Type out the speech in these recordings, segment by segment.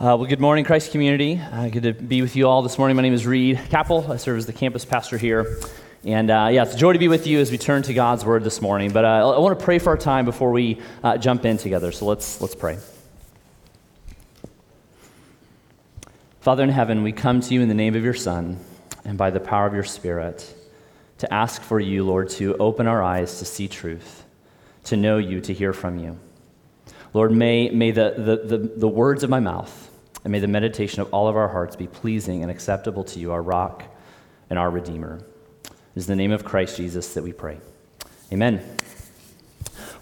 Uh, well, good morning, Christ community. Uh, good to be with you all this morning. My name is Reed Capel. I serve as the campus pastor here. And uh, yeah, it's a joy to be with you as we turn to God's word this morning. But uh, I want to pray for our time before we uh, jump in together. So let's, let's pray. Father in heaven, we come to you in the name of your Son and by the power of your Spirit to ask for you, Lord, to open our eyes to see truth, to know you, to hear from you. Lord, may, may the, the, the, the words of my mouth and may the meditation of all of our hearts be pleasing and acceptable to you, our rock and our Redeemer. It is in the name of Christ Jesus that we pray. Amen.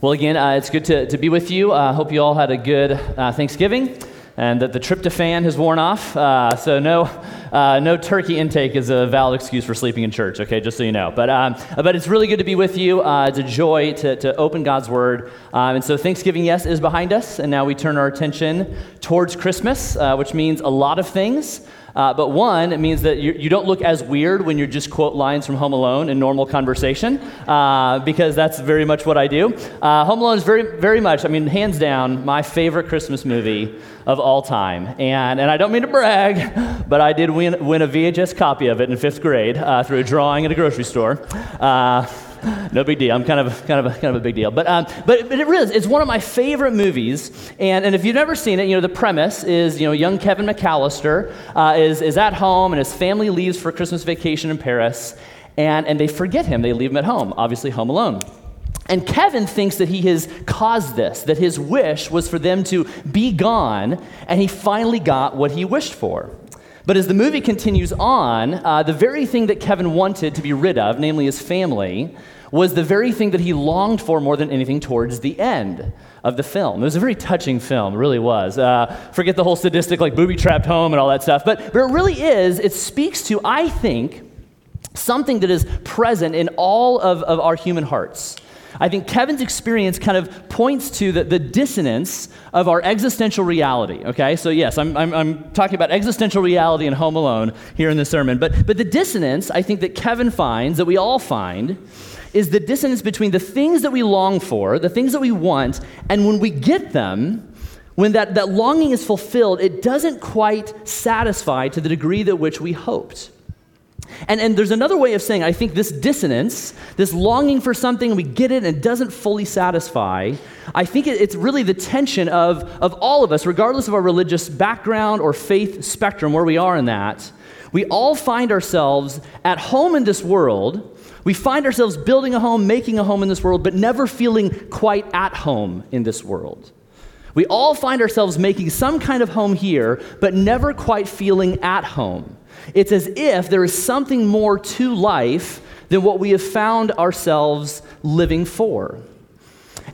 Well, again, uh, it's good to, to be with you. I uh, hope you all had a good uh, Thanksgiving and that the tryptophan has worn off. Uh, so, no, uh, no turkey intake is a valid excuse for sleeping in church, okay, just so you know. But, um, but it's really good to be with you. Uh, it's a joy to, to open God's Word. Um, and so, Thanksgiving, yes, is behind us. And now we turn our attention towards Christmas, uh, which means a lot of things. Uh, but one, it means that you, you, don't look as weird when you just quote lines from Home Alone in normal conversation, uh, because that's very much what I do. Uh, Home Alone is very, very much, I mean, hands down, my favorite Christmas movie of all time. And, and I don't mean to brag, but I did win, win a VHS copy of it in fifth grade uh, through a drawing at a grocery store. Uh, no big deal. I'm kind of, kind of, a, kind of a big deal. But, um, but, but it really is. It's one of my favorite movies. And, and if you've never seen it, you know, the premise is, you know, young Kevin McAllister uh, is, is at home and his family leaves for Christmas vacation in Paris. And, and they forget him. They leave him at home, obviously home alone. And Kevin thinks that he has caused this, that his wish was for them to be gone, and he finally got what he wished for. But as the movie continues on, uh, the very thing that Kevin wanted to be rid of, namely his family, was the very thing that he longed for more than anything towards the end of the film. It was a very touching film, it really was. Uh, forget the whole sadistic, like booby trapped home and all that stuff. But, but it really is, it speaks to, I think, something that is present in all of, of our human hearts. I think Kevin's experience kind of points to the, the dissonance of our existential reality. Okay, so yes, I'm, I'm, I'm, talking about existential reality and Home Alone here in the sermon. But, but the dissonance I think that Kevin finds, that we all find, is the dissonance between the things that we long for, the things that we want, and when we get them, when that, that longing is fulfilled, it doesn't quite satisfy to the degree that which we hoped. And, and there's another way of saying, I think this dissonance, this longing for something, we get it and it doesn't fully satisfy, I think it, it's really the tension of, of all of us, regardless of our religious background or faith spectrum, where we are in that. We all find ourselves at home in this world. We find ourselves building a home, making a home in this world, but never feeling quite at home in this world. We all find ourselves making some kind of home here, but never quite feeling at home. It's as if there is something more to life than what we have found ourselves living for.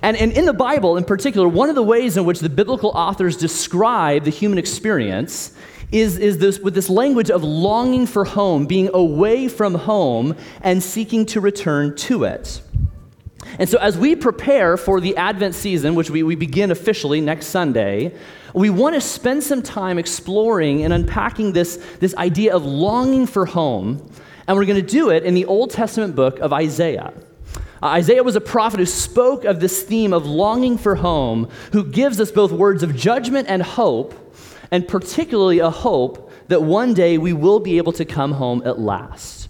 And, and in the Bible, in particular, one of the ways in which the biblical authors describe the human experience is, is this with this language of longing for home, being away from home and seeking to return to it. And so, as we prepare for the Advent season, which we, we begin officially next Sunday, we want to spend some time exploring and unpacking this, this idea of longing for home. And we're going to do it in the Old Testament book of Isaiah. Uh, Isaiah was a prophet who spoke of this theme of longing for home, who gives us both words of judgment and hope, and particularly a hope that one day we will be able to come home at last.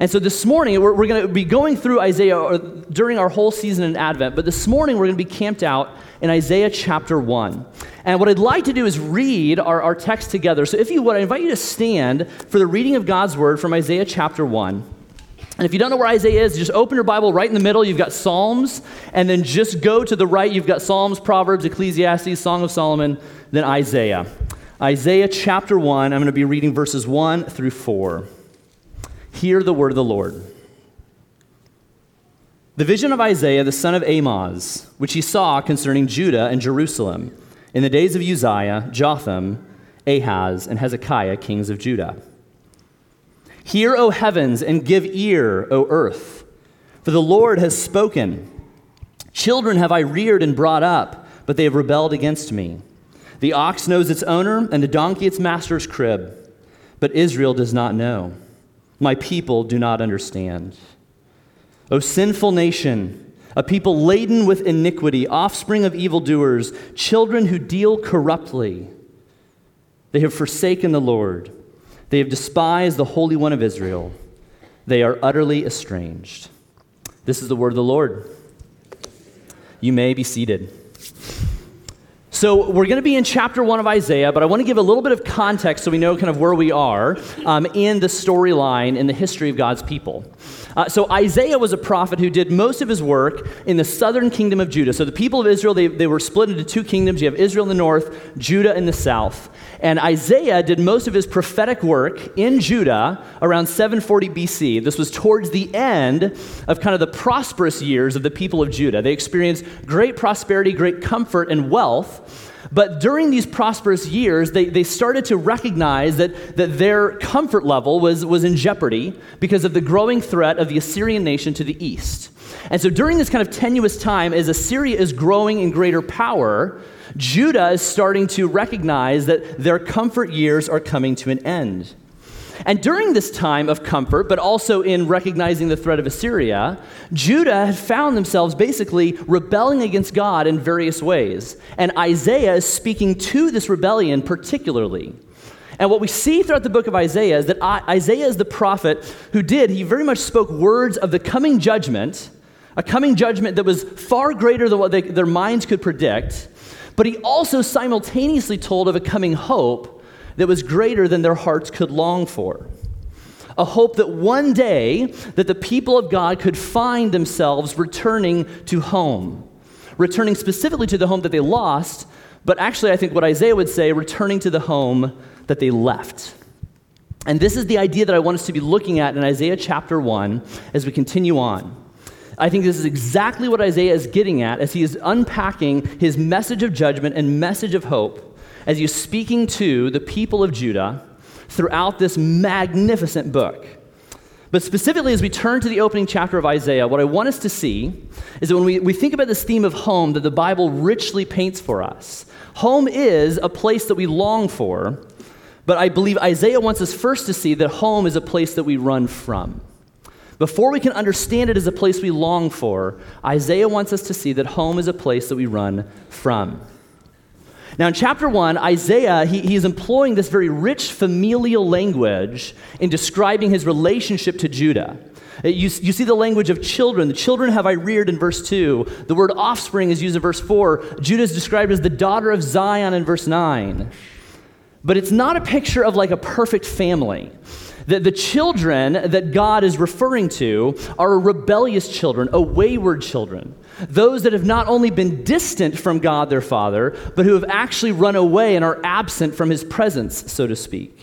And so this morning, we're, we're going to be going through Isaiah during our whole season in Advent, but this morning we're going to be camped out in Isaiah chapter 1. And what I'd like to do is read our, our text together. So if you would, I invite you to stand for the reading of God's word from Isaiah chapter 1. And if you don't know where Isaiah is, just open your Bible right in the middle. You've got Psalms, and then just go to the right. You've got Psalms, Proverbs, Ecclesiastes, Song of Solomon, then Isaiah. Isaiah chapter 1, I'm going to be reading verses 1 through 4. Hear the word of the Lord. The vision of Isaiah the son of Amoz, which he saw concerning Judah and Jerusalem in the days of Uzziah, Jotham, Ahaz, and Hezekiah, kings of Judah. Hear, O heavens, and give ear, O earth, for the Lord has spoken. Children have I reared and brought up, but they have rebelled against me. The ox knows its owner, and the donkey its master's crib, but Israel does not know. My people do not understand. O sinful nation, a people laden with iniquity, offspring of evildoers, children who deal corruptly. They have forsaken the Lord. They have despised the Holy One of Israel. They are utterly estranged. This is the word of the Lord. You may be seated. So, we're going to be in chapter one of Isaiah, but I want to give a little bit of context so we know kind of where we are um, in the storyline in the history of God's people. Uh, so Isaiah was a prophet who did most of his work in the southern kingdom of Judah. So the people of Israel, they, they were split into two kingdoms. You have Israel in the north, Judah in the south. And Isaiah did most of his prophetic work in Judah around 740 BC. This was towards the end of kind of the prosperous years of the people of Judah. They experienced great prosperity, great comfort, and wealth. But during these prosperous years, they, they started to recognize that, that their comfort level was, was in jeopardy because of the growing threat of the Assyrian nation to the east. And so during this kind of tenuous time, as Assyria is growing in greater power, Judah is starting to recognize that their comfort years are coming to an end. And during this time of comfort, but also in recognizing the threat of Assyria, Judah had found themselves basically rebelling against God in various ways. And Isaiah is speaking to this rebellion particularly. And what we see throughout the book of Isaiah is that Isaiah is the prophet who did, he very much spoke words of the coming judgment, a coming judgment that was far greater than what they, their minds could predict. But he also simultaneously told of a coming hope that was greater than their hearts could long for. A hope that one day that the people of God could find themselves returning to home, returning specifically to the home that they lost, but actually I think what Isaiah would say, returning to the home that they left. And this is the idea that I want us to be looking at in Isaiah chapter 1 as we continue on. I think this is exactly what Isaiah is getting at as he is unpacking his message of judgment and message of hope as he's speaking to the people of Judah throughout this magnificent book. But specifically, as we turn to the opening chapter of Isaiah, what I want us to see is that when we, we think about this theme of home that the Bible richly paints for us, home is a place that we long for, but I believe Isaiah wants us first to see that home is a place that we run from. Before we can understand it as a place we long for, Isaiah wants us to see that home is a place that we run from. Now, in chapter one, Isaiah, he, he is employing this very rich familial language in describing his relationship to Judah. Uh, you, you see the language of children. The children have I reared in verse 2. The word offspring is used in verse 4. Judah is described as the daughter of Zion in verse 9. But it's not a picture of like a perfect family. The, the children that God is referring to are rebellious children, a wayward children. Those that have not only been distant from God their Father, but who have actually run away and are absent from his presence, so to speak.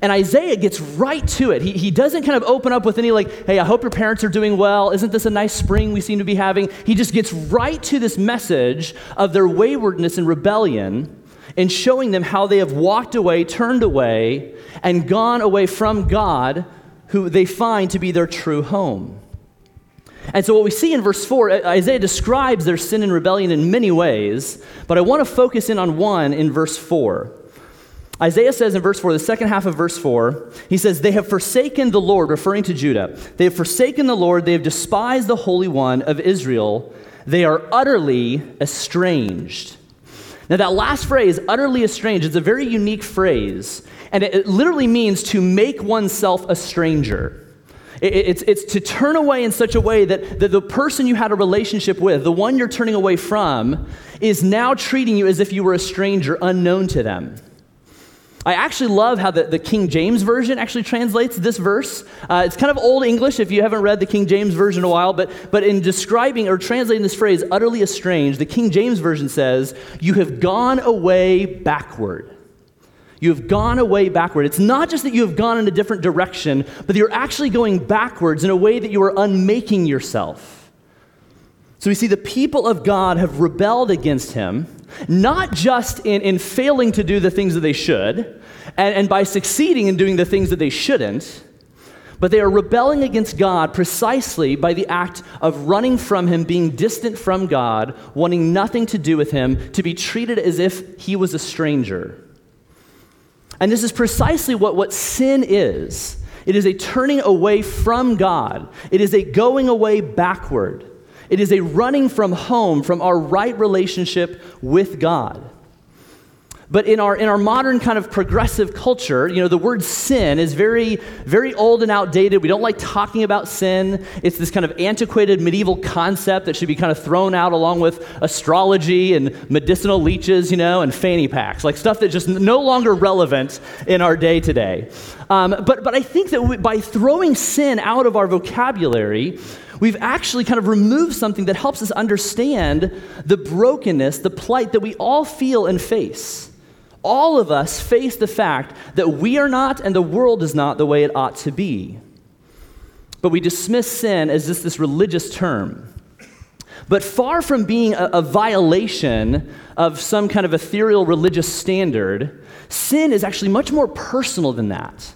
And Isaiah gets right to it. He, he doesn't kind of open up with any, like, hey, I hope your parents are doing well. Isn't this a nice spring we seem to be having? He just gets right to this message of their waywardness and rebellion and showing them how they have walked away, turned away, and gone away from God, who they find to be their true home. And so, what we see in verse 4, uh, Isaiah describes their sin and rebellion in many ways, but I want to focus in on one in verse 4. Isaiah says in verse 4, the second half of verse 4, he says, They have forsaken the Lord, referring to Judah. They have forsaken the Lord. They have despised the Holy One of Israel. They are utterly estranged. Now, that last phrase, utterly estranged, is a very unique phrase, and it literally means to make oneself a stranger. It's, it's to turn away in such a way that, that the person you had a relationship with, the one you're turning away from, is now treating you as if you were a stranger unknown to them. I actually love how the, the King James Version actually translates this verse. Uh, it's kind of old English if you haven't read the King James Version in a while, but, but in describing or translating this phrase, utterly estranged, the King James Version says, You have gone away backward. You have gone away backward. It's not just that you have gone in a different direction, but you're actually going backwards in a way that you are unmaking yourself. So we see the people of God have rebelled against him, not just in, in failing to do the things that they should, and, and by succeeding in doing the things that they shouldn't, but they are rebelling against God precisely by the act of running from Him, being distant from God, wanting nothing to do with Him, to be treated as if He was a stranger. And this is precisely what, what sin is. It is a turning away from God, it is a going away backward, it is a running from home, from our right relationship with God. But in our, in our modern kind of progressive culture, you know, the word sin is very, very old and outdated. We don't like talking about sin. It's this kind of antiquated medieval concept that should be kind of thrown out along with astrology and medicinal leeches, you know, and fanny packs, like stuff that's just no longer relevant in our day today. Um, but, but I think that we, by throwing sin out of our vocabulary, we've actually kind of removed something that helps us understand the brokenness, the plight that we all feel and face all of us face the fact that we are not and the world is not the way it ought to be. But we dismiss sin as just this religious term. But far from being a, a, violation of some kind of ethereal religious standard, sin is actually much more personal than that.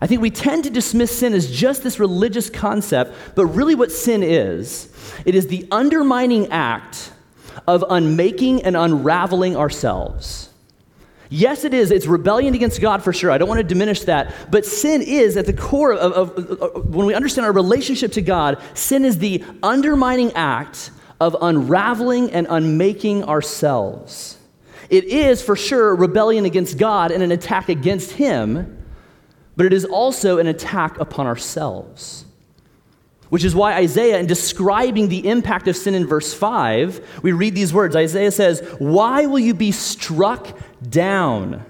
I think we tend to dismiss sin as just this religious concept, but really what sin is, it is the undermining act of unmaking and unraveling ourselves. Yes, it is. It's rebellion against God for sure. I don't want to diminish that. But sin is at the core of, of, of, when we understand our relationship to God, sin is the undermining act of unraveling and unmaking ourselves. It is for sure rebellion against God and an attack against Him, but it is also an attack upon ourselves. Which is why Isaiah, in describing the impact of sin in verse 5, we read these words. Isaiah says, Why will you be struck down?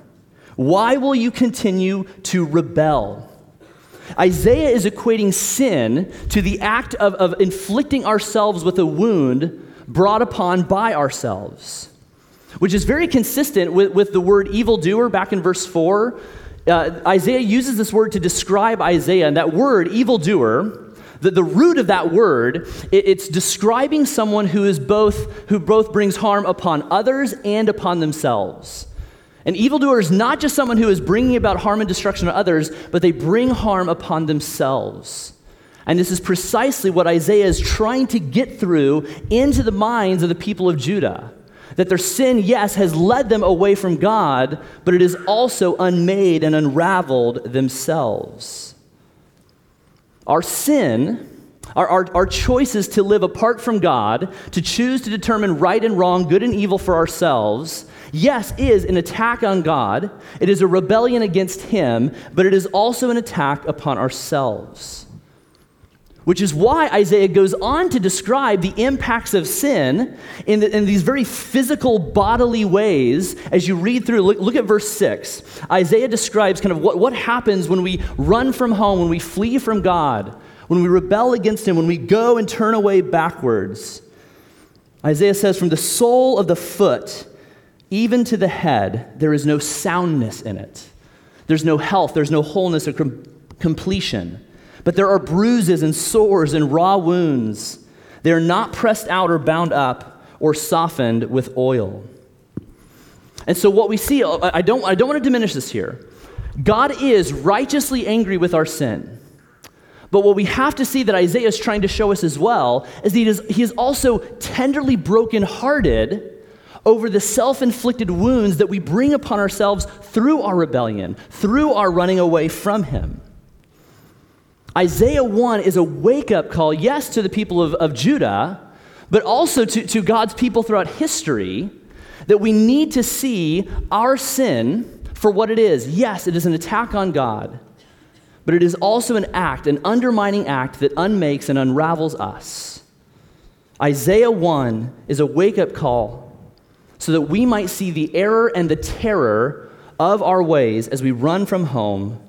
Why will you continue to rebel? Isaiah is equating sin to the act of, of inflicting ourselves with a wound brought upon by ourselves, which is very consistent with, with the word evildoer back in verse 4. Uh, Isaiah uses this word to describe Isaiah, and that word, evildoer, the, the root of that word, it, it's describing someone who is both, who both brings harm upon others and upon themselves. An evildoer is not just someone who is bringing about harm and destruction to others, but they bring harm upon themselves. And this is precisely what Isaiah is trying to get through into the minds of the people of Judah. That their sin, yes, has led them away from God, but it is also unmade and unraveled themselves. Our sin, our, our, our choices to live apart from God, to choose to determine right and wrong, good and evil for ourselves, yes, is an attack on God. It is a rebellion against Him, but it is also an attack upon ourselves. Which is why Isaiah goes on to describe the impacts of sin in, the, in these very physical, bodily ways as you read through. Look, look, at verse 6. Isaiah describes kind of what, what happens when we run from home, when we flee from God, when we rebel against Him, when we go and turn away backwards. Isaiah says, From the sole of the foot even to the head, there is no soundness in it. There's no health, there's no wholeness or com- completion. But there are bruises and sores and raw wounds. They are not pressed out or bound up or softened with oil. And so, what we see, uh, I don't, I don't want to diminish this here. God is righteously angry with our sin. But what we have to see that Isaiah is trying to show us as well is that he is, he is also tenderly brokenhearted over the self inflicted wounds that we bring upon ourselves through our rebellion, through our running away from him. Isaiah 1 is a wake up call, yes, to the people of, of Judah, but also to, to God's people throughout history that we need to see our sin for what it is. Yes, it is an attack on God, but it is also an act, an undermining act that unmakes and unravels us. Isaiah 1 is a wake up call so that we might see the error and the terror of our ways as we run from home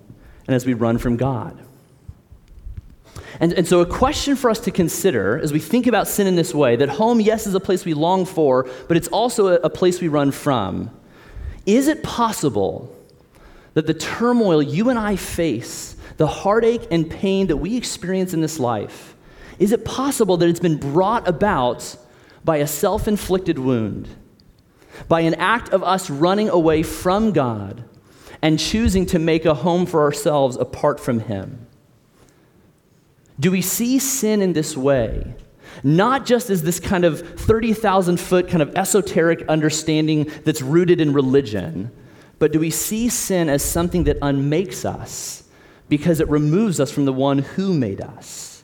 and as we run from God. And, and so, a question for us to consider as we think about sin in this way that home, yes, is a place we long for, but it's also a, a place we run from. Is it possible that the turmoil you and I face, the heartache and pain that we experience in this life, is it possible that it's been brought about by a self inflicted wound, by an act of us running away from God and choosing to make a home for ourselves apart from Him? Do we see sin in this way? Not just as this kind of 30,000 foot kind of esoteric understanding that's rooted in religion, but do we see sin as something that unmakes us because it removes us from the one who made us?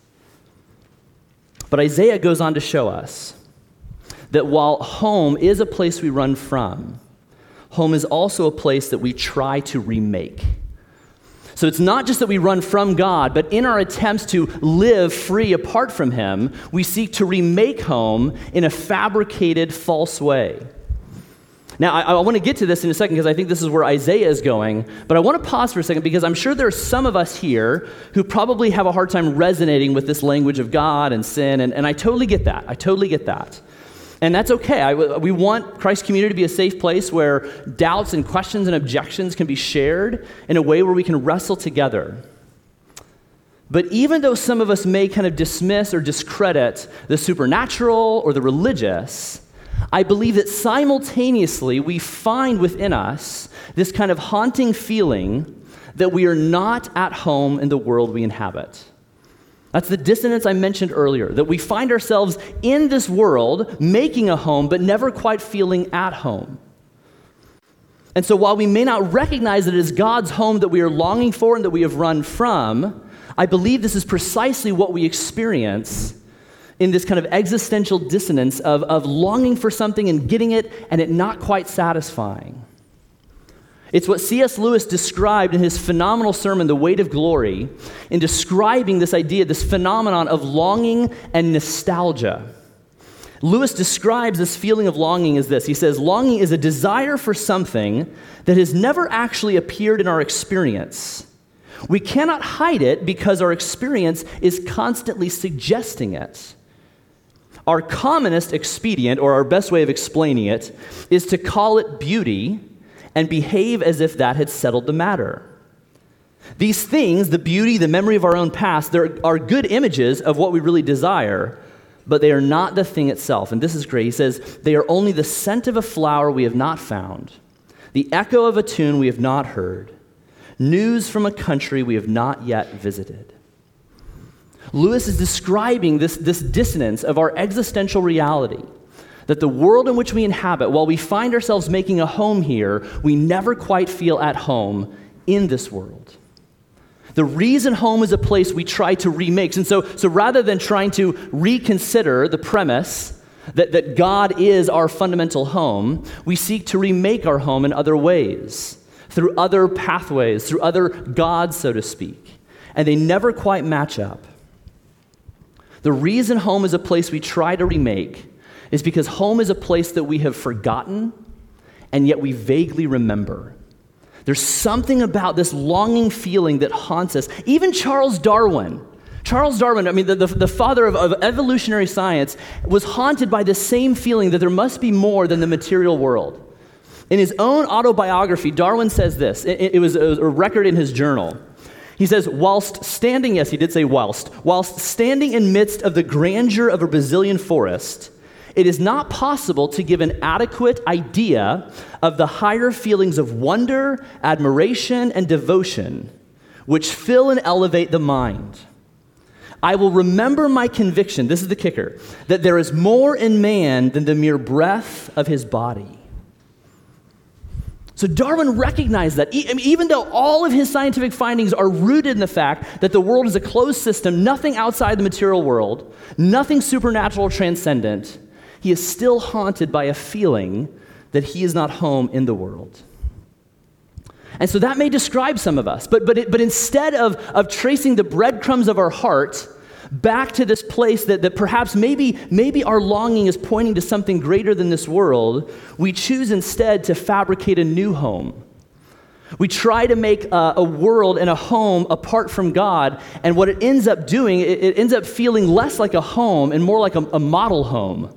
But Isaiah goes on to show us that while home is a place we run from, home is also a place that we try to remake. So it's not just that we run from God, but in our attempts to live free apart from Him, we seek to remake home in a fabricated, false way. Now, I, I want to get to this in a second because I think this is where Isaiah is going, but I want to pause for a second because I'm sure there are some of us here who probably have a hard time resonating with this language of God and sin, and, and I totally get that. I totally get that. And that's okay. I, we want Christ community to be a safe place where doubts and questions and objections can be shared in a way where we can wrestle together. But even though some of us may kind of dismiss or discredit the supernatural or the religious, I believe that simultaneously we find within us this kind of haunting feeling that we are not at home in the world we inhabit. That's the dissonance I mentioned earlier, that we find ourselves in this world making a home, but never quite feeling at home. And so, while we may not recognize that it is God's home that we are longing for and that we have run from, I believe this is precisely what we experience in this kind of existential dissonance of, of longing for something and getting it and it not quite satisfying. It's what C.S. Lewis described in his phenomenal sermon, The Weight of Glory, in describing this idea, this phenomenon of longing and nostalgia. Lewis describes this feeling of longing as this He says, Longing is a desire for something that has never actually appeared in our experience. We cannot hide it because our experience is constantly suggesting it. Our commonest expedient, or our best way of explaining it, is to call it beauty and behave as if that had settled the matter. These things, the beauty, the memory of our own past, there are good images of what we really desire, but they are not the thing itself. And this is great. He says, they are only the scent of a flower we have not found, the echo of a tune we have not heard, news from a country we have not yet visited. Lewis is describing this, this dissonance of our existential reality that the world in which we inhabit, while we find ourselves making a home here, we never quite feel at home in this world. The reason home is a place we try to remake. And so, so rather than trying to reconsider the premise that, that God is our fundamental home, we seek to remake our home in other ways, through other pathways, through other gods, so to speak. And they never quite match up. The reason home is a place we try to remake is because home is a place that we have forgotten and yet we vaguely remember. There's something about this longing feeling that haunts us. Even Charles Darwin, Charles Darwin, I mean, the, the, the father of, of, evolutionary science, was haunted by the same feeling that there must be more than the material world. In his own autobiography, Darwin says this it, it was a record in his journal. He says, whilst standing, yes, he did say whilst, whilst standing in midst of the grandeur of a Brazilian forest, it is not possible to give an adequate idea of the higher feelings of wonder, admiration, and devotion which fill and elevate the mind. I will remember my conviction, this is the kicker, that there is more in man than the mere breath of his body. So Darwin recognized that, even though all of his scientific findings are rooted in the fact that the world is a closed system, nothing outside the material world, nothing supernatural or transcendent, he is still haunted by a feeling that he is not home in the world. And so that may describe some of us, but, but, it, but instead of, of tracing the breadcrumbs of our heart back to this place that, that perhaps maybe, maybe our longing is pointing to something greater than this world, we choose instead to fabricate a new home. We try to make a, a, world and a home apart from God, and what it ends up doing, it, it ends up feeling less like a home and more like a, a model home.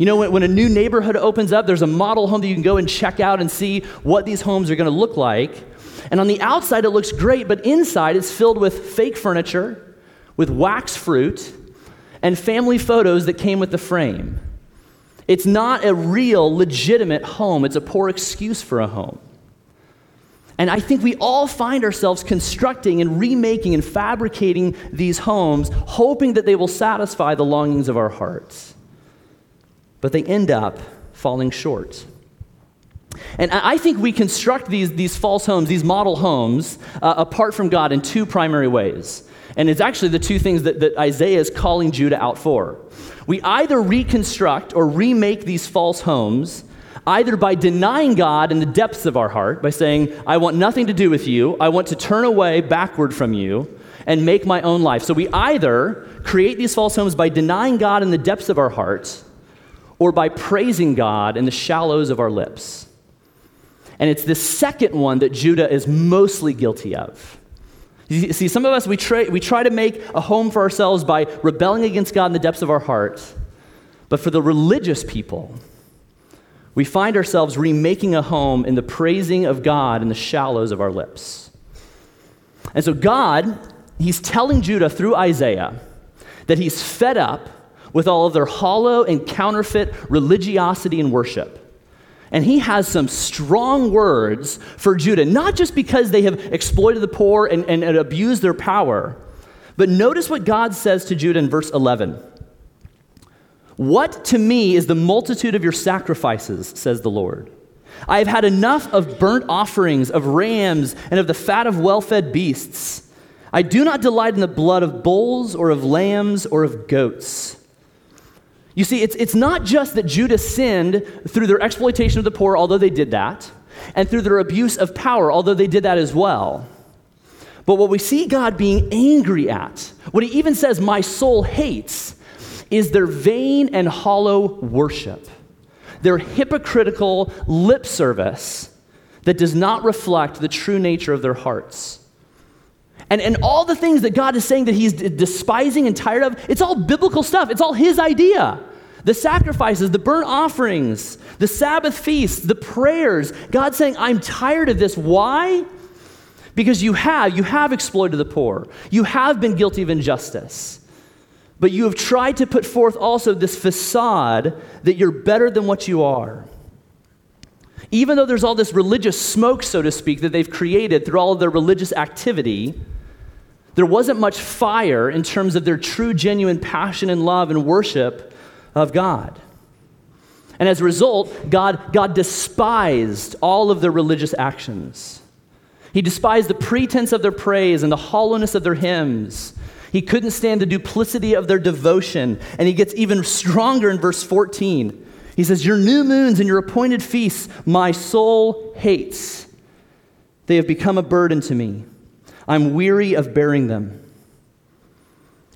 You know, when, when a new neighborhood opens up, there's a model home that you can go and check out and see what these homes are going to look like. And on the outside, it looks great, but inside, it's filled with fake furniture, with wax fruit, and family photos that came with the frame. It's not a real, legitimate home, it's a poor excuse for a home. And I think we all find ourselves constructing and remaking and fabricating these homes, hoping that they will satisfy the longings of our hearts but they end up falling short. And I think we construct these, these false homes, these model homes, uh, apart from God in two primary ways. And it's actually the two things that, that Isaiah is calling Judah out for. We either reconstruct or remake these false homes either by denying God in the depths of our heart, by saying, I want nothing to do with you, I want to turn away backward from you and make my own life. So we either create these false homes by denying God in the depths of our hearts or by praising God in the shallows of our lips. And it's the second one that Judah is mostly guilty of. You see, some of us, we try, we try to make a home for ourselves by rebelling against God in the depths of our hearts. But for the religious people, we find ourselves remaking a home in the praising of God in the shallows of our lips. And so, God, He's telling Judah through Isaiah that He's fed up with all of their hollow and counterfeit religiosity and worship. And he has some strong words for Judah, not just because they have exploited the poor and, and, and, abused their power, but notice what God says to Judah in verse 11. What to me is the multitude of your sacrifices, says the Lord. I have had enough of burnt offerings, of rams, and of the fat of well fed beasts. I do not delight in the blood of bulls or of lambs or of goats. You see, it's, it's not just that Judah sinned through their exploitation of the poor, although they did that, and through their abuse of power, although they did that as well. But what we see God being angry at, what he even says, my soul hates, is their vain and hollow worship, their hypocritical lip service that does not reflect the true nature of their hearts. And, and all the things that God is saying that he's despising and tired of, it's all biblical stuff. It's all his idea. The sacrifices, the burnt offerings, the Sabbath feasts, the prayers. God's saying, I'm tired of this. Why? Because you have, you have exploited the poor. You have been guilty of injustice. But you have tried to put forth also this facade that you're better than what you are. Even though there's all this religious smoke, so to speak, that they've created through all of their religious activity, there wasn't much fire in terms of their true, genuine passion and love and worship of God. And as a result, God, God despised all of their religious actions. He despised the pretense of their praise and the hollowness of their hymns. He couldn't stand the duplicity of their devotion. And he gets even stronger in verse 14. He says, Your new moons and your appointed feasts, my soul hates. They have become a burden to me. I'm weary of bearing them.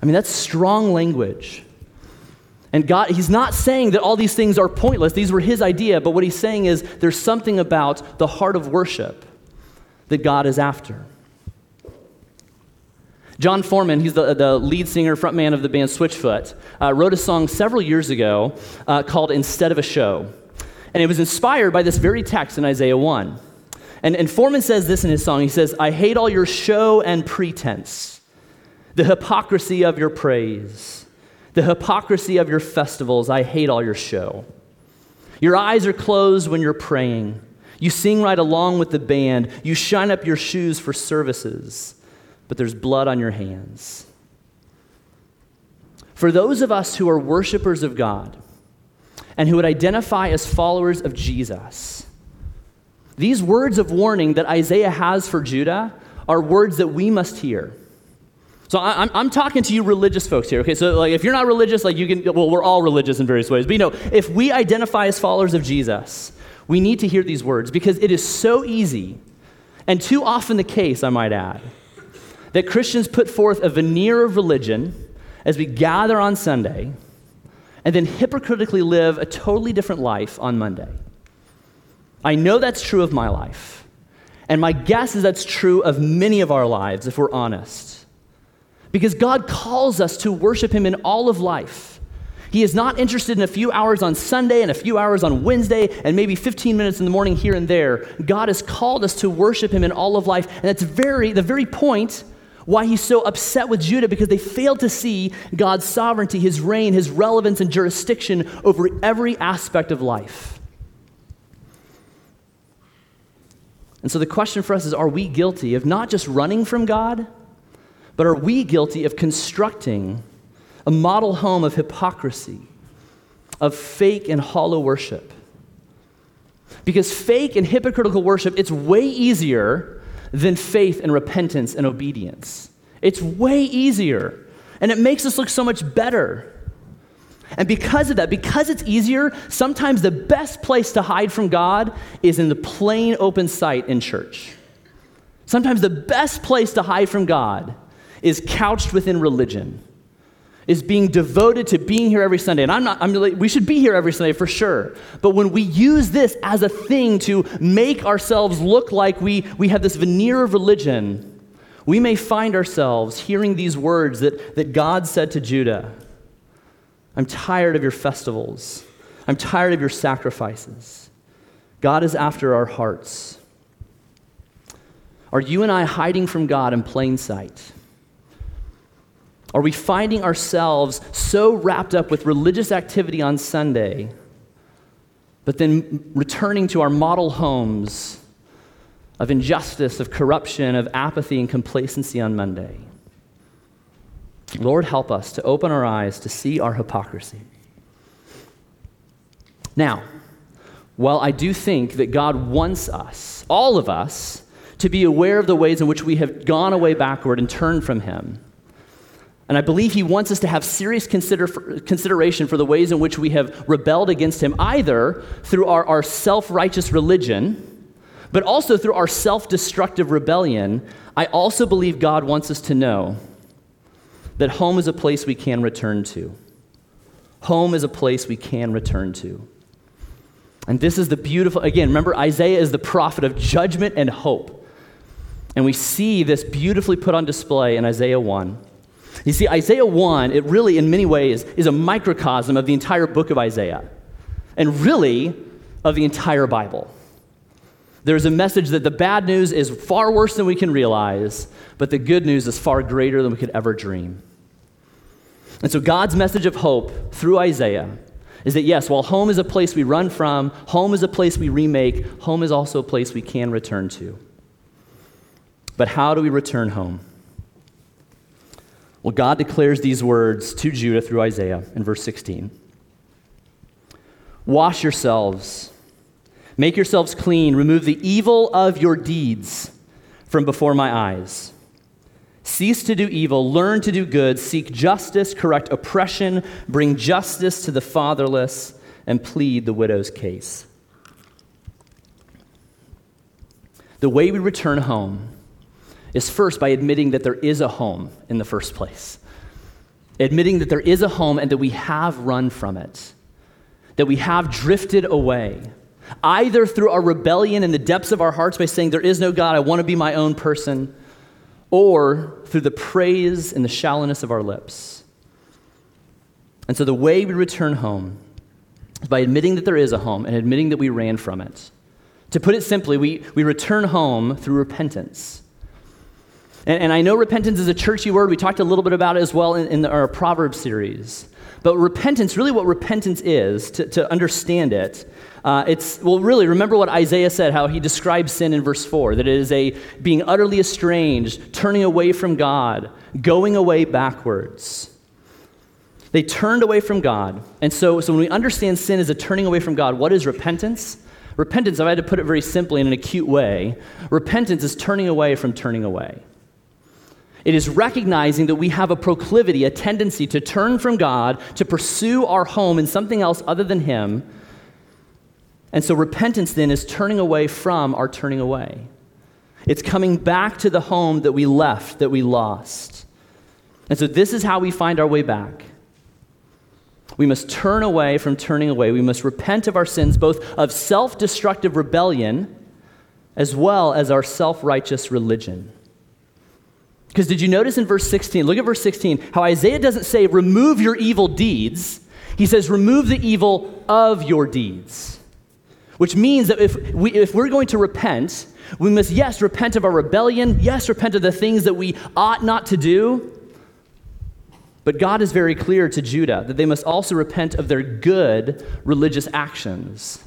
I mean, that's strong language. And God, He's not saying that all these things are pointless. These were His idea. But what He's saying is there's something about the heart of worship that God is after. Jon Foreman, he's the, the lead singer, frontman of the band Switchfoot, uh, wrote a song several years ago uh, called Instead of a Show. And it was inspired by this very text in Isaiah 1. And, and Foreman says this in his song. He says, I hate all your show and pretense, the hypocrisy of your praise, the hypocrisy of your festivals. I hate all your show. Your eyes are closed when you're praying. You sing right along with the band. You shine up your shoes for services, but there's blood on your hands. For those of us who are worshipers of God and who would identify as followers of Jesus, these words of warning that Isaiah has for Judah are words that we must hear. So I'm, I'm talking to you religious folks here, okay? So like if you're not religious, like you can, well, we're all religious in various ways. But you know, if we identify as followers of Jesus, we need to hear these words because it is so easy, and too often the case, I might add, that Christians put forth a veneer of religion as we gather on Sunday and then hypocritically live a totally different life on Monday. I know that's true of my life. And my guess is that's true of many of our lives, if we're honest. Because God calls us to worship Him in all of life. He is not interested in a few hours on Sunday and a few hours on Wednesday and maybe 15 minutes in the morning here and there. God has called us to worship Him in all of life. And that's very, the very point why He's so upset with Judah because they failed to see God's sovereignty, His reign, His relevance, and jurisdiction over every aspect of life. And so the question for us is are we guilty of not just running from God, but are we guilty of constructing a model home of hypocrisy, of fake and hollow worship? Because fake and hypocritical worship, it's way easier than faith and repentance and obedience. It's way easier. And it makes us look so much better. And because of that, because it's easier, sometimes the best place to hide from God is in the plain open sight in church. Sometimes the best place to hide from God is couched within religion, is being devoted to being here every Sunday. And I'm not, I'm, we should be here every Sunday for sure. But when we use this as a thing to make ourselves look like we, we have this veneer of religion, we may find ourselves hearing these words that, that God said to Judah I'm tired of your festivals. I'm tired of your sacrifices. God is after our hearts. Are you and I hiding from God in plain sight? Are we finding ourselves so wrapped up with religious activity on Sunday, but then returning to our model homes of injustice, of corruption, of apathy and complacency on Monday? Lord, help us to open our eyes to see our hypocrisy. Now, while I do think that God wants us, all of us, to be aware of the ways in which we have gone away backward and turned from Him, and I believe He wants us to have serious consider consideration for the ways in which we have rebelled against Him, either through our, our self righteous religion, but also through our self destructive rebellion. I also believe God wants us to know that home is a place we can return to. Home is a place we can return to. And this is the beautiful, again, remember, Isaiah is the prophet of judgment and hope. And we see this beautifully put on display in Isaiah 1. You see, Isaiah 1, it really, in many ways, is a microcosm of the entire book of Isaiah, and really of the entire Bible. There's a message that the bad news is far worse than we can realize, but the good news is far greater than we could ever dream. And so, God's message of hope through Isaiah is that yes, while home is a place we run from, home is a place we remake, home is also a place we can return to. But how do we return home? Well, God declares these words to Judah through Isaiah in verse 16 Wash yourselves Make yourselves clean, remove the evil of your deeds from before my eyes. Cease to do evil, learn to do good, seek justice, correct oppression, bring justice to the fatherless, and plead the widow's case. The way we return home is first by admitting that there is a home in the first place. Admitting that there is a home and that we have run from it, that we have drifted away either through our rebellion in the depths of our hearts by saying, There is no God, I want to be my own person, or through the praise and the shallowness of our lips. And so the way we return home is by admitting that there is a home and admitting that we ran from it. To put it simply, we, we return home through repentance. And, and I know repentance is a churchy word. We talked a little bit about it as well in, in the, our Proverbs series. But repentance, really what repentance is, to, to understand it, uh, it's, well, really, remember what Isaiah said, how he describes sin in verse 4 that it is a being utterly estranged, turning away from God, going away backwards. They turned away from God. And so, so when we understand sin as a turning away from God, what is repentance? Repentance, if I had to put it very simply in an acute way, repentance is turning away from turning away. It is recognizing that we have a proclivity, a tendency to turn from God, to pursue our home in something else other than Him, and so repentance then is turning away from our turning away. It's coming back to the home that we left, that we lost. And so this is how we find our way back. We must turn away from turning away. We must repent of our sins, both of self destructive rebellion as well as our self righteous religion. Because did you notice in verse 16? Look at verse 16, how Isaiah doesn't say, remove your evil deeds. He says, remove the evil of your deeds. Which means that if, we, if we're going to repent, we must, yes, repent of our rebellion, yes, repent of the things that we ought not to do. But God is very clear to Judah that they must also repent of their good religious actions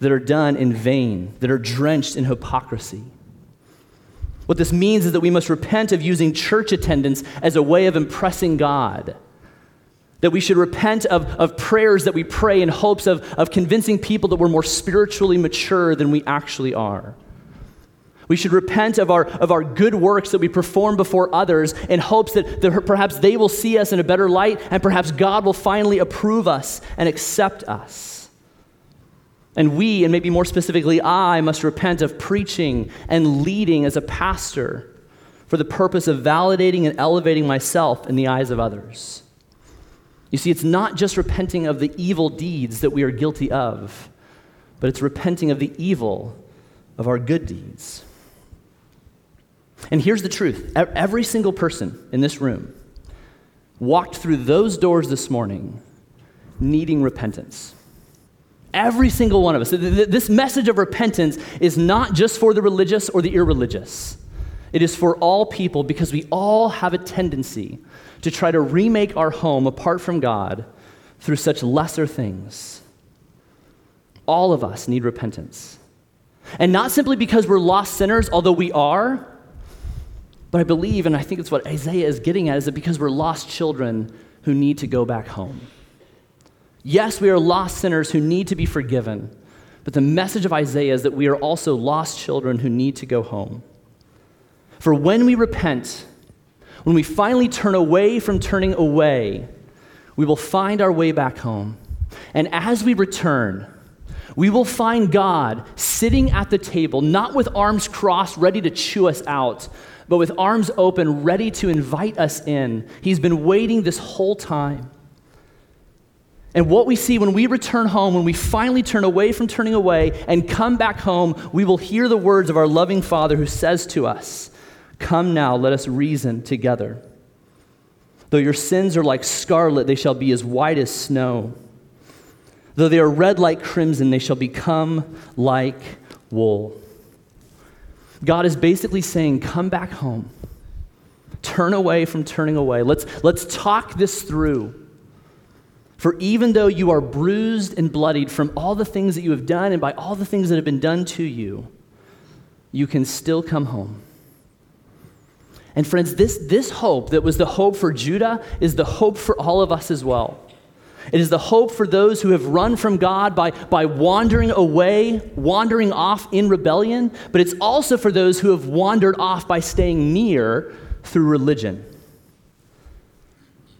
that are done in vain, that are drenched in hypocrisy. What this means is that we must repent of using church attendance as a way of impressing God that we should repent of, of prayers that we pray in hopes of, of convincing people that we're more spiritually mature than we actually are. We should repent of our, of our good works that we perform before others in hopes that, that perhaps they will see us in a better light and perhaps God will finally approve us and accept us. And we, and maybe more specifically, I must repent of preaching and leading as a pastor for the purpose of validating and elevating myself in the eyes of others. You see, it's not just repenting of the evil deeds that we are guilty of, but it's repenting of the evil of our good deeds. And here's the truth every single person in this room walked through those doors this morning needing repentance. Every single one of us. This message of repentance is not just for the religious or the irreligious. It is for all people because we all have a tendency to try to remake our home apart from God through such lesser things. All of us need repentance. And not simply because we're lost sinners, although we are, but I believe, and I think it's what Isaiah is getting at, is that because we're lost children who need to go back home. Yes, we are lost sinners who need to be forgiven, but the message of Isaiah is that we are also lost children who need to go home. For when we repent, when we finally turn away from turning away, we will find our way back home. And as we return, we will find God sitting at the table, not with arms crossed, ready to chew us out, but with arms open, ready to invite us in. He's been waiting this whole time. And what we see when we return home, when we finally turn away from turning away and come back home, we will hear the words of our loving Father who says to us, Come now, let us reason together. Though your sins are like scarlet, they shall be as white as snow. Though they are red like crimson, they shall become like wool. God is basically saying, Come back home. Turn away from turning away. Let's, let's talk this through. For even though you are bruised and bloodied from all the things that you have done and by all the things that have been done to you, you can still come home. And friends, this, this hope that was the hope for Judah is the hope for all of us as well. It is the hope for those who have run from God by, by wandering away, wandering off in rebellion, but it's also for those who have wandered off by staying near through religion.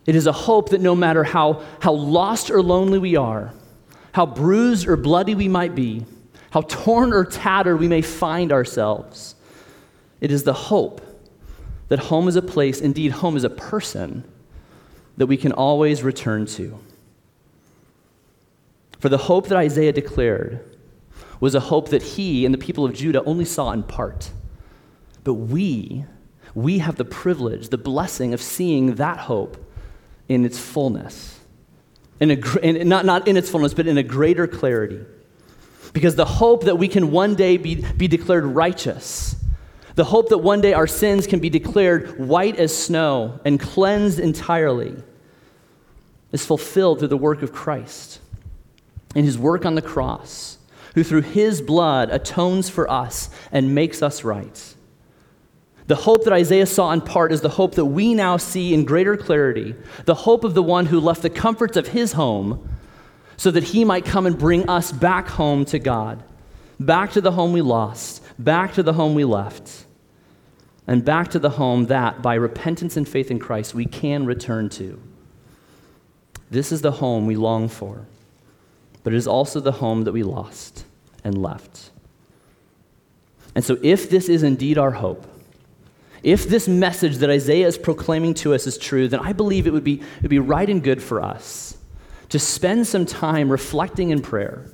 It is a hope that no matter how, how lost or lonely we are, how bruised or bloody we might be, how torn or tattered we may find ourselves, it is the hope that home is a place, indeed, home is a person that we can always return to. For the hope that Isaiah declared was a hope that he and the people of Judah only saw in part. But we, we have the privilege, the blessing of seeing that hope in its fullness. In a, in, not, not in its fullness, but in a greater clarity. Because the hope that we can one day be, be declared righteous the hope that one day our sins can be declared white as snow and cleansed entirely is fulfilled through the work of Christ and his work on the cross, who through his blood atones for us and makes us right. The hope that Isaiah saw in part is the hope that we now see in greater clarity, the hope of the one who left the comforts of his home so that he might come and bring us back home to God, back to the home we lost, back to the home we left and back to the home that, by repentance and faith in Christ, we can return to. This is the home we long for, but it is also the home that we lost and left. And so, if this is indeed our hope, if this message that Isaiah is proclaiming to us is true, then I believe it would be, it would be right and good for us to spend some time reflecting in prayer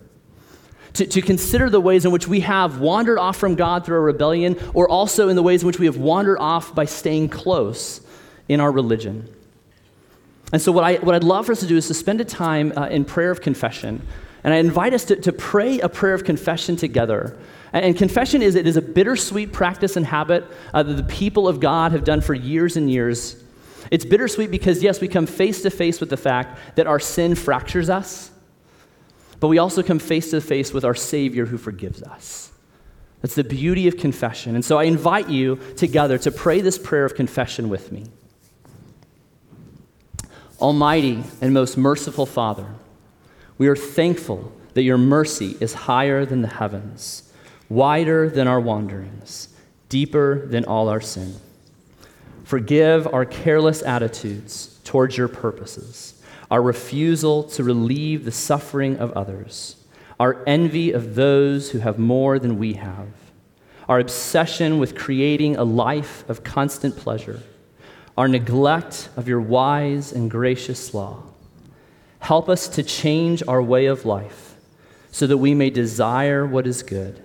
to, to consider the ways in which we have wandered off from God through our rebellion, or also in the ways in which we have wandered off by staying close in our religion. And so, what, I, what I'd love for us to do is to spend a time uh, in prayer of confession. And I invite us to, to pray a prayer of confession together. And, and confession is, it is a bittersweet practice and habit uh, that the people of God have done for years and years. It's bittersweet because, yes, we come face to face with the fact that our sin fractures us but we also come face to face with our Savior who forgives us. That's the beauty of confession. And so I invite you together to pray this prayer of confession with me. Almighty and most merciful Father, we are thankful that your mercy is higher than the heavens, wider than our wanderings, deeper than all our sin. Forgive our careless attitudes towards your purposes, our refusal to relieve the suffering of others, our envy of those who have more than we have, our obsession with creating a life of constant pleasure, our neglect of your wise and gracious law. Help us to change our way of life so that we may desire what is good,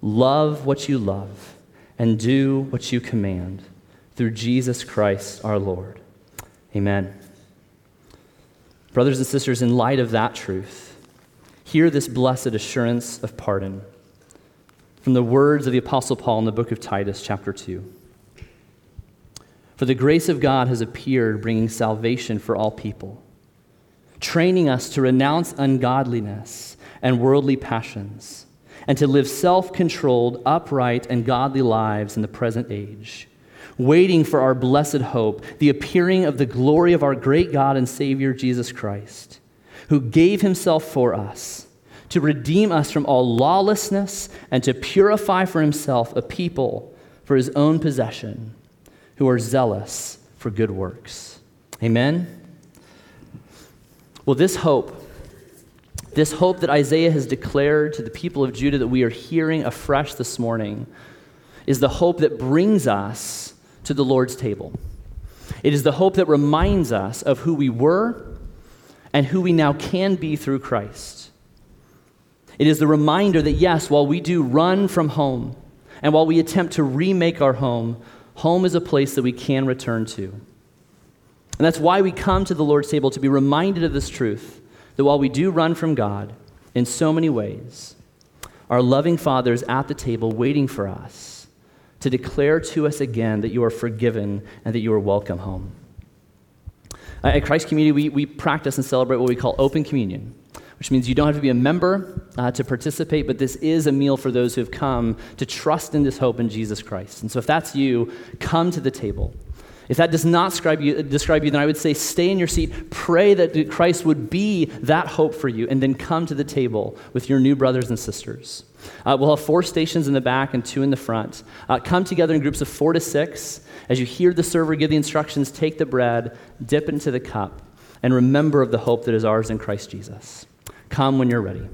love what you love, and do what you command through Jesus Christ our Lord. Amen. Brothers and sisters, in light of that truth, hear this blessed assurance of pardon from the words of the Apostle Paul in the book of Titus, chapter 2. For the grace of God has appeared, bringing salvation for all people, training us to renounce ungodliness and worldly passions, and to live self controlled, upright, and godly lives in the present age waiting for our blessed hope, the appearing of the glory of our great God and Savior Jesus Christ, who gave himself for us to redeem us from all lawlessness and to purify for himself a people for his own possession who are zealous for good works. Amen. Well, this hope, this hope that Isaiah has declared to the people of Judah that we are hearing afresh this morning, is the hope that brings us to the Lord's table. It is the hope that reminds us of who we were and who we now can be through Christ. It is the reminder that, yes, while we do run from home and while we attempt to remake our home, home is a place that we can return to. And that's why we come to the Lord's table to be reminded of this truth that while we do run from God in so many ways, our loving Father is at the table waiting for us to declare to us again that you are forgiven and that you are welcome home. At Christ Community, we, we practice and celebrate what we call open communion, which means you don't have to be a member uh, to participate, but this is a meal for those who have come to trust in this hope in Jesus Christ. And so if that's you, come to the table. If that does not describe you, describe you, then I would say stay in your seat, pray that Christ would be that hope for you, and then come to the table with your new brothers and sisters. Uh, we'll have four stations in the back and two in the front. Uh, come together in groups of four to six. As you hear the server give the instructions, take the bread, dip into the cup, and remember of the hope that is ours in Christ Jesus. Come when you're ready.